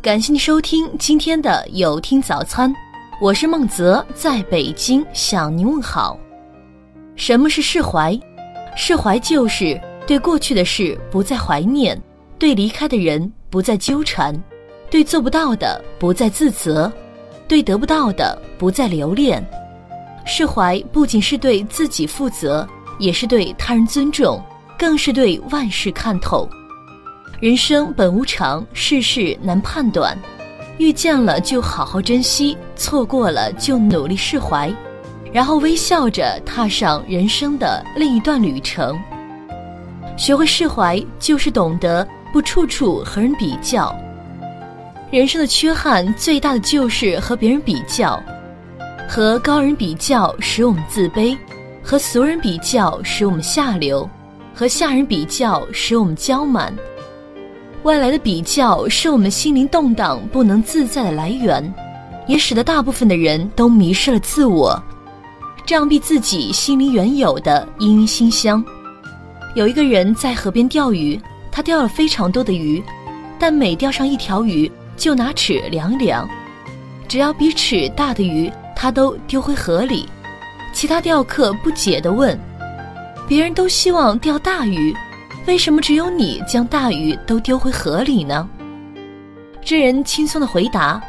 感谢你收听今天的有听早餐，我是孟泽，在北京向您问好。什么是释怀？释怀就是对过去的事不再怀念，对离开的人不再纠缠，对做不到的不再自责，对得不到的不再留恋。释怀不仅是对自己负责，也是对他人尊重，更是对万事看透。人生本无常，世事难判断，遇见了就好好珍惜，错过了就努力释怀，然后微笑着踏上人生的另一段旅程。学会释怀，就是懂得不处处和人比较。人生的缺憾最大的就是和别人比较，和高人比较使我们自卑，和俗人比较使我们下流，和下人比较使我们骄满。外来的比较是我们心灵动荡、不能自在的来源，也使得大部分的人都迷失了自我，障蔽自己心灵原有的氤氲馨香。有一个人在河边钓鱼，他钓了非常多的鱼，但每钓上一条鱼就拿尺量量，只要比尺大的鱼，他都丢回河里。其他钓客不解地问：“别人都希望钓大鱼。”为什么只有你将大鱼都丢回河里呢？这人轻松的回答：“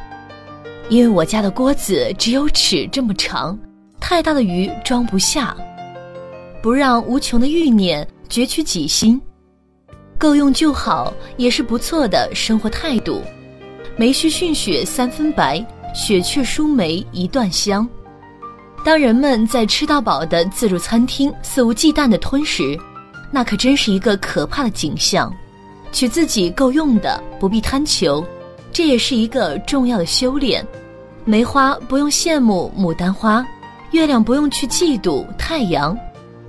因为我家的锅子只有尺这么长，太大的鱼装不下。不让无穷的欲念攫取己心，够用就好，也是不错的生活态度。梅须逊雪三分白，雪却输梅一段香。当人们在吃到饱的自助餐厅肆无忌惮的吞食。”那可真是一个可怕的景象，取自己够用的，不必贪求，这也是一个重要的修炼。梅花不用羡慕牡丹花，月亮不用去嫉妒太阳。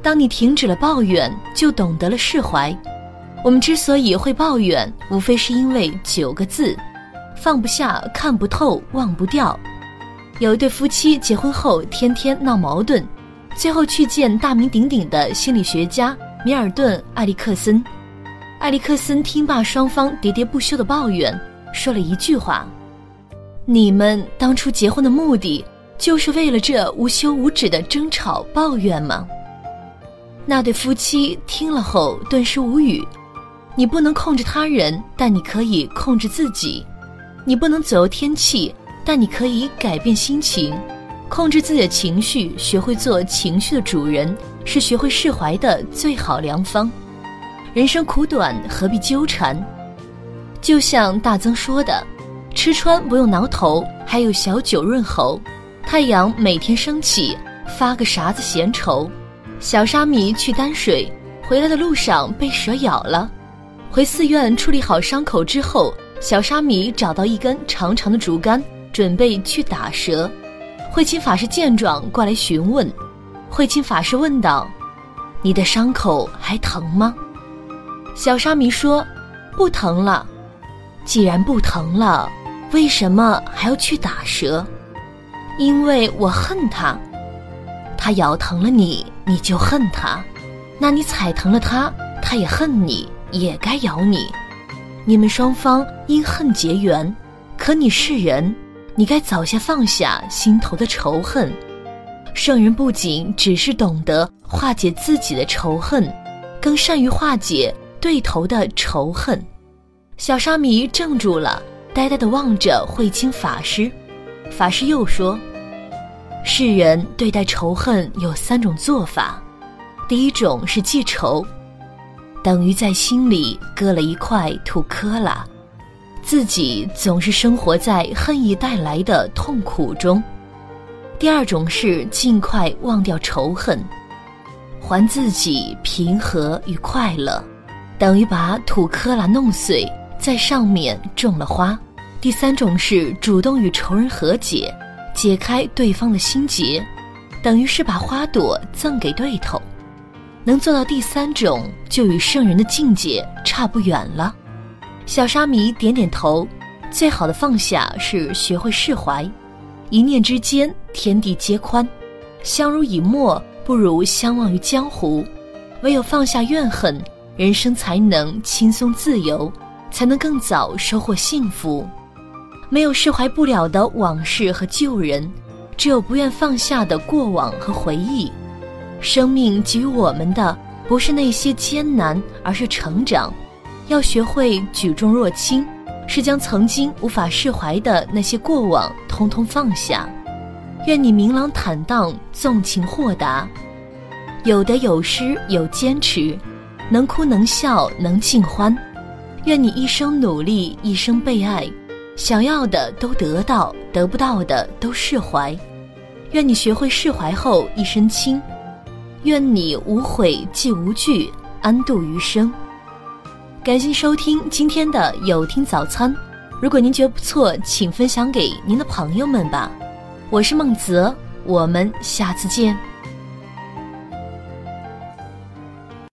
当你停止了抱怨，就懂得了释怀。我们之所以会抱怨，无非是因为九个字：放不下、看不透、忘不掉。有一对夫妻结婚后天天闹矛盾，最后去见大名鼎鼎的心理学家。米尔顿·艾利克森，艾利克森听罢双方喋喋不休的抱怨，说了一句话：“你们当初结婚的目的，就是为了这无休无止的争吵抱怨吗？”那对夫妻听了后顿时无语。你不能控制他人，但你可以控制自己；你不能左右天气，但你可以改变心情。控制自己的情绪，学会做情绪的主人，是学会释怀的最好良方。人生苦短，何必纠缠？就像大曾说的：“吃穿不用挠头，还有小酒润喉。太阳每天升起，发个啥子闲愁？小沙弥去担水，回来的路上被蛇咬了。回寺院处理好伤口之后，小沙弥找到一根长长的竹竿，准备去打蛇。”慧清法师见状过来询问，慧清法师问道：“你的伤口还疼吗？”小沙弥说：“不疼了。”既然不疼了，为什么还要去打蛇？因为我恨他，他咬疼了你，你就恨他；那你踩疼了他，他也恨你，也该咬你。你们双方因恨结缘，可你是人。你该早些放下心头的仇恨。圣人不仅只是懂得化解自己的仇恨，更善于化解对头的仇恨。小沙弥怔住了，呆呆地望着慧清法师。法师又说：“世人对待仇恨有三种做法，第一种是记仇，等于在心里割了一块土坷垃。”自己总是生活在恨意带来的痛苦中。第二种是尽快忘掉仇恨，还自己平和与快乐，等于把土坷垃弄碎，在上面种了花。第三种是主动与仇人和解，解开对方的心结，等于是把花朵赠给对头。能做到第三种，就与圣人的境界差不远了。小沙弥点点头，最好的放下是学会释怀，一念之间天地皆宽，相濡以沫不如相忘于江湖，唯有放下怨恨，人生才能轻松自由，才能更早收获幸福。没有释怀不了的往事和旧人，只有不愿放下的过往和回忆。生命给予我们的不是那些艰难，而是成长。要学会举重若轻，是将曾经无法释怀的那些过往通通放下。愿你明朗坦荡，纵情豁达，有得有失有坚持，能哭能笑能尽欢。愿你一生努力，一生被爱。想要的都得到，得不到的都释怀。愿你学会释怀后一身轻。愿你无悔既无惧，安度余生。感谢收听今天的有听早餐。如果您觉得不错，请分享给您的朋友们吧。我是孟泽，我们下次见。